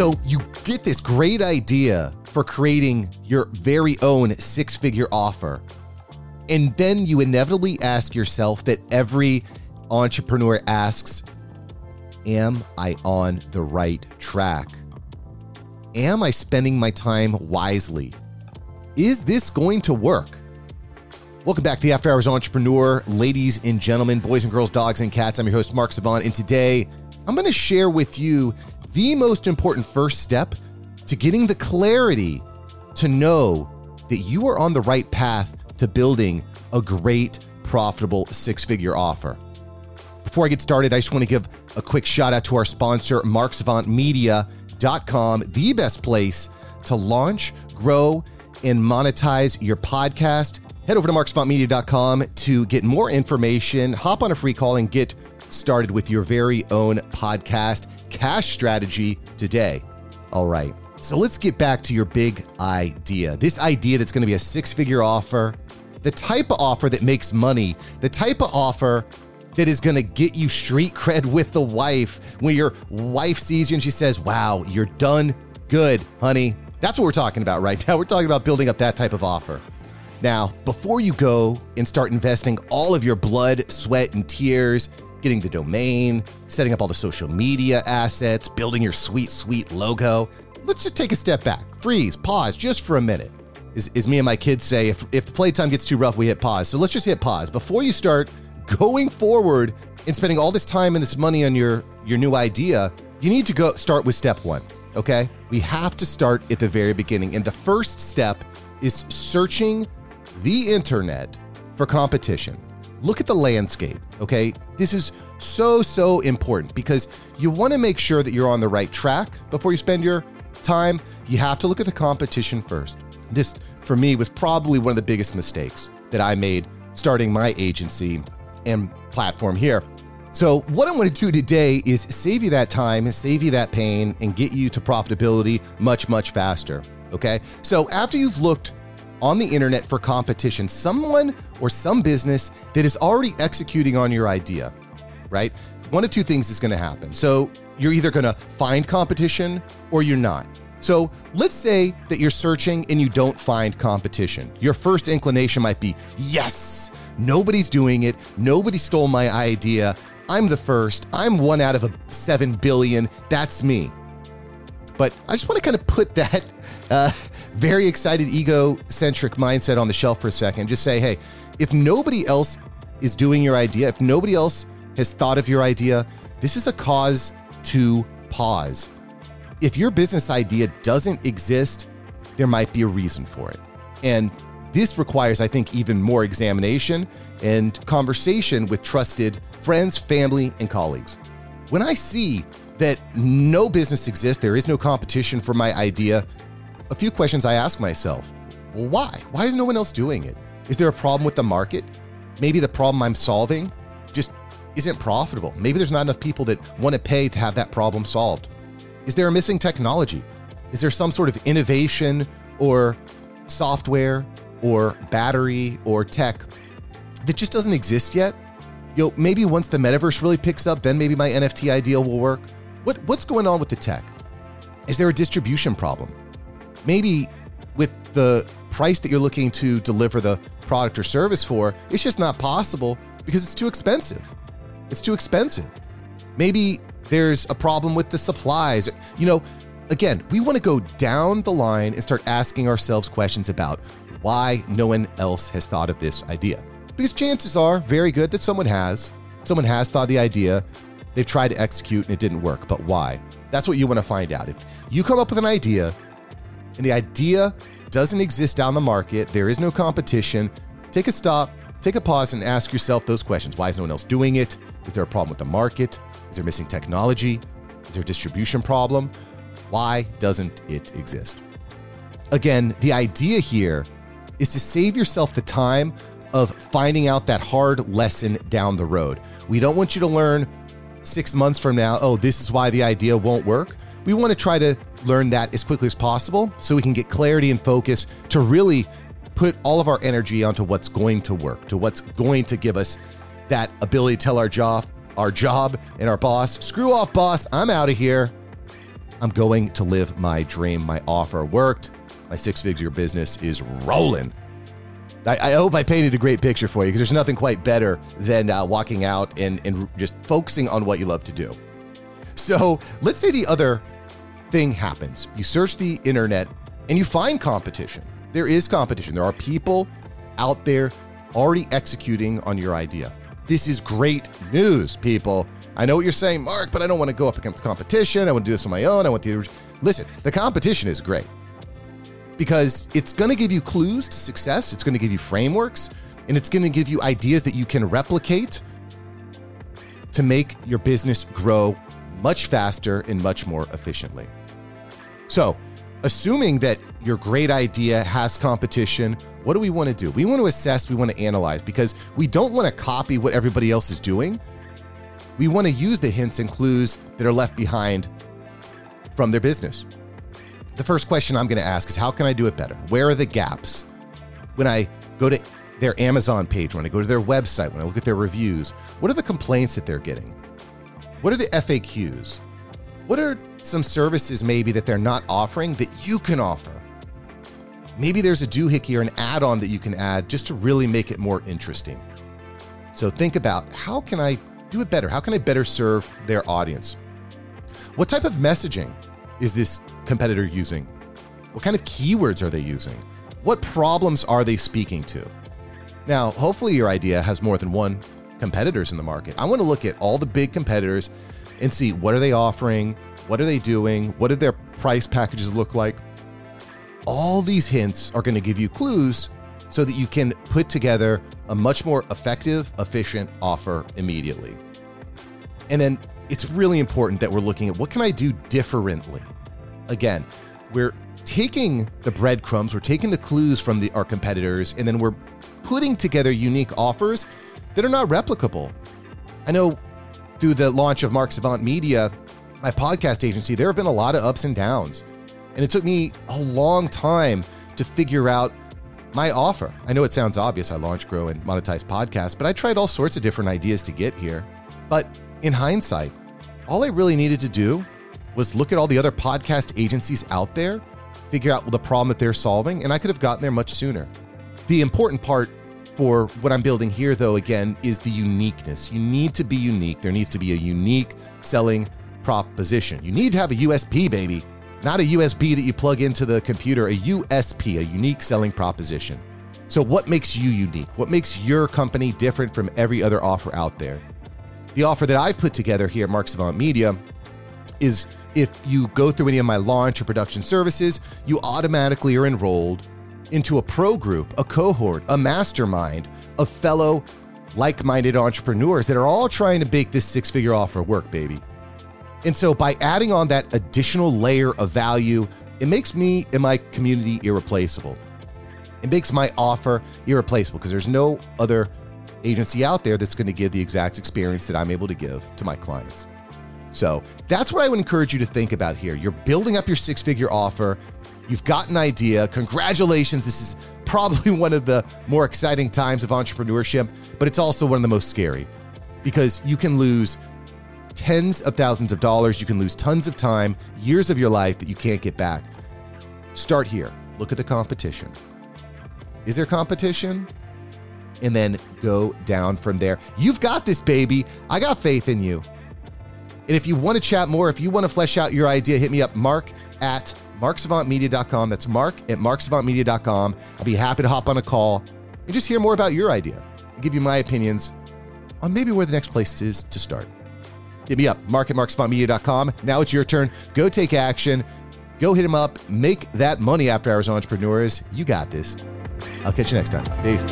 So you get this great idea for creating your very own six figure offer. And then you inevitably ask yourself that every entrepreneur asks Am I on the right track? Am I spending my time wisely? Is this going to work? Welcome back to the After Hours Entrepreneur, ladies and gentlemen, boys and girls, dogs and cats. I'm your host, Mark Savant, and today I'm going to share with you the most important first step to getting the clarity to know that you are on the right path to building a great, profitable six figure offer. Before I get started, I just want to give a quick shout out to our sponsor, marksavantmedia.com, the best place to launch, grow, and monetize your podcast. Head over to marksavantmedia.com to get more information, hop on a free call, and get started with your very own podcast cash strategy today. All right. So let's get back to your big idea. This idea that's going to be a six figure offer, the type of offer that makes money, the type of offer that is going to get you street cred with the wife when your wife sees you and she says, Wow, you're done good, honey. That's what we're talking about right now. We're talking about building up that type of offer. Now, before you go and start investing all of your blood, sweat, and tears, getting the domain, setting up all the social media assets, building your sweet, sweet logo, let's just take a step back, freeze, pause just for a minute. Is, is me and my kids say, if, if the playtime gets too rough, we hit pause. So let's just hit pause. Before you start going forward and spending all this time and this money on your, your new idea, you need to go start with step one, okay? We have to start at the very beginning. And the first step is searching the internet for competition. Look at the landscape, okay? This is so, so important because you want to make sure that you're on the right track before you spend your time. You have to look at the competition first. This, for me, was probably one of the biggest mistakes that I made starting my agency and platform here. So, what I want to do today is save you that time, and save you that pain, and get you to profitability much, much faster. Okay. So, after you've looked on the internet for competition, someone or some business that is already executing on your idea, right? One of two things is going to happen. So, you're either going to find competition or you're not. So, let's say that you're searching and you don't find competition. Your first inclination might be, yes, nobody's doing it. Nobody stole my idea. I'm the first. I'm one out of a 7 billion. That's me. But I just want to kind of put that uh, very excited, egocentric mindset on the shelf for a second. Just say, hey, if nobody else is doing your idea, if nobody else has thought of your idea, this is a cause to pause. If your business idea doesn't exist, there might be a reason for it. And this requires, I think, even more examination and conversation with trusted friends, family, and colleagues. When I see that no business exists, there is no competition for my idea, a few questions I ask myself. Well, why? Why is no one else doing it? Is there a problem with the market? Maybe the problem I'm solving just isn't profitable. Maybe there's not enough people that want to pay to have that problem solved. Is there a missing technology? Is there some sort of innovation or software or battery or tech that just doesn't exist yet? You know, maybe once the metaverse really picks up, then maybe my NFT idea will work. What, what's going on with the tech? Is there a distribution problem? Maybe with the price that you're looking to deliver the product or service for, it's just not possible because it's too expensive. It's too expensive. Maybe there's a problem with the supplies. You know, again, we want to go down the line and start asking ourselves questions about why no one else has thought of this idea. Because chances are very good that someone has. Someone has thought the idea, they've tried to execute and it didn't work, but why? That's what you want to find out. If you come up with an idea and the idea doesn't exist down the market, there is no competition, take a stop, take a pause, and ask yourself those questions. Why is no one else doing it? Is there a problem with the market? Is there missing technology? Is there a distribution problem? Why doesn't it exist? Again, the idea here is to save yourself the time of finding out that hard lesson down the road. We don't want you to learn six months from now, oh, this is why the idea won't work. We want to try to learn that as quickly as possible so we can get clarity and focus to really put all of our energy onto what's going to work, to what's going to give us that ability to tell our job, our job and our boss, screw off, boss, I'm out of here. I'm going to live my dream. My offer worked. My six figure business is rolling. I, I, hope I painted a great picture for you because there's nothing quite better than uh, walking out and, and just focusing on what you love to do. So let's say the other thing happens. You search the internet and you find competition. There is competition. There are people out there already executing on your idea. This is great news, people. I know what you're saying, Mark, but I don't want to go up against competition. I want to do this on my own. I want to listen. The competition is great because it's going to give you clues to success. It's going to give you frameworks, and it's going to give you ideas that you can replicate to make your business grow much faster and much more efficiently. So, assuming that your great idea has competition, what do we want to do? We want to assess, we want to analyze because we don't want to copy what everybody else is doing. We want to use the hints and clues that are left behind from their business. The first question I'm going to ask is how can I do it better? Where are the gaps? When I go to their Amazon page, when I go to their website, when I look at their reviews, what are the complaints that they're getting? What are the FAQs? What are some services maybe that they're not offering that you can offer? Maybe there's a doohickey or an add on that you can add just to really make it more interesting. So think about how can I do it better? How can I better serve their audience? What type of messaging is this competitor using? What kind of keywords are they using? What problems are they speaking to? Now, hopefully, your idea has more than one competitors in the market. I want to look at all the big competitors and see what are they offering, what are they doing, what do their price packages look like. All these hints are going to give you clues so that you can put together a much more effective, efficient offer immediately. And then it's really important that we're looking at what can I do differently? Again, we're taking the breadcrumbs, we're taking the clues from the, our competitors, and then we're putting together unique offers that are not replicable. I know through the launch of Mark Savant Media, my podcast agency, there have been a lot of ups and downs. And it took me a long time to figure out my offer. I know it sounds obvious. I launch, grow, and monetize podcasts, but I tried all sorts of different ideas to get here. But in hindsight, all I really needed to do was look at all the other podcast agencies out there, figure out the problem that they're solving, and I could have gotten there much sooner. The important part for what I'm building here, though, again, is the uniqueness. You need to be unique. There needs to be a unique selling proposition. You need to have a USP, baby, not a USB that you plug into the computer, a USP, a unique selling proposition. So, what makes you unique? What makes your company different from every other offer out there? The offer that I've put together here at Mark Savant Media is if you go through any of my launch or production services, you automatically are enrolled into a pro group, a cohort, a mastermind of fellow like minded entrepreneurs that are all trying to make this six figure offer work, baby. And so by adding on that additional layer of value, it makes me and my community irreplaceable. It makes my offer irreplaceable because there's no other agency out there that's going to give the exact experience that I'm able to give to my clients. So that's what I would encourage you to think about here. You're building up your six figure offer. You've got an idea. Congratulations. This is probably one of the more exciting times of entrepreneurship, but it's also one of the most scary because you can lose tens of thousands of dollars. You can lose tons of time, years of your life that you can't get back. Start here. Look at the competition. Is there competition? And then go down from there. You've got this, baby. I got faith in you. And if you want to chat more, if you want to flesh out your idea, hit me up, mark at marksavantmedia.com. That's mark at marksavantmedia.com. I'll be happy to hop on a call and just hear more about your idea and give you my opinions on maybe where the next place is to start. Hit me up, mark at marksavantmedia.com. Now it's your turn. Go take action. Go hit him up. Make that money after hours entrepreneurs. You got this. I'll catch you next time. Peace.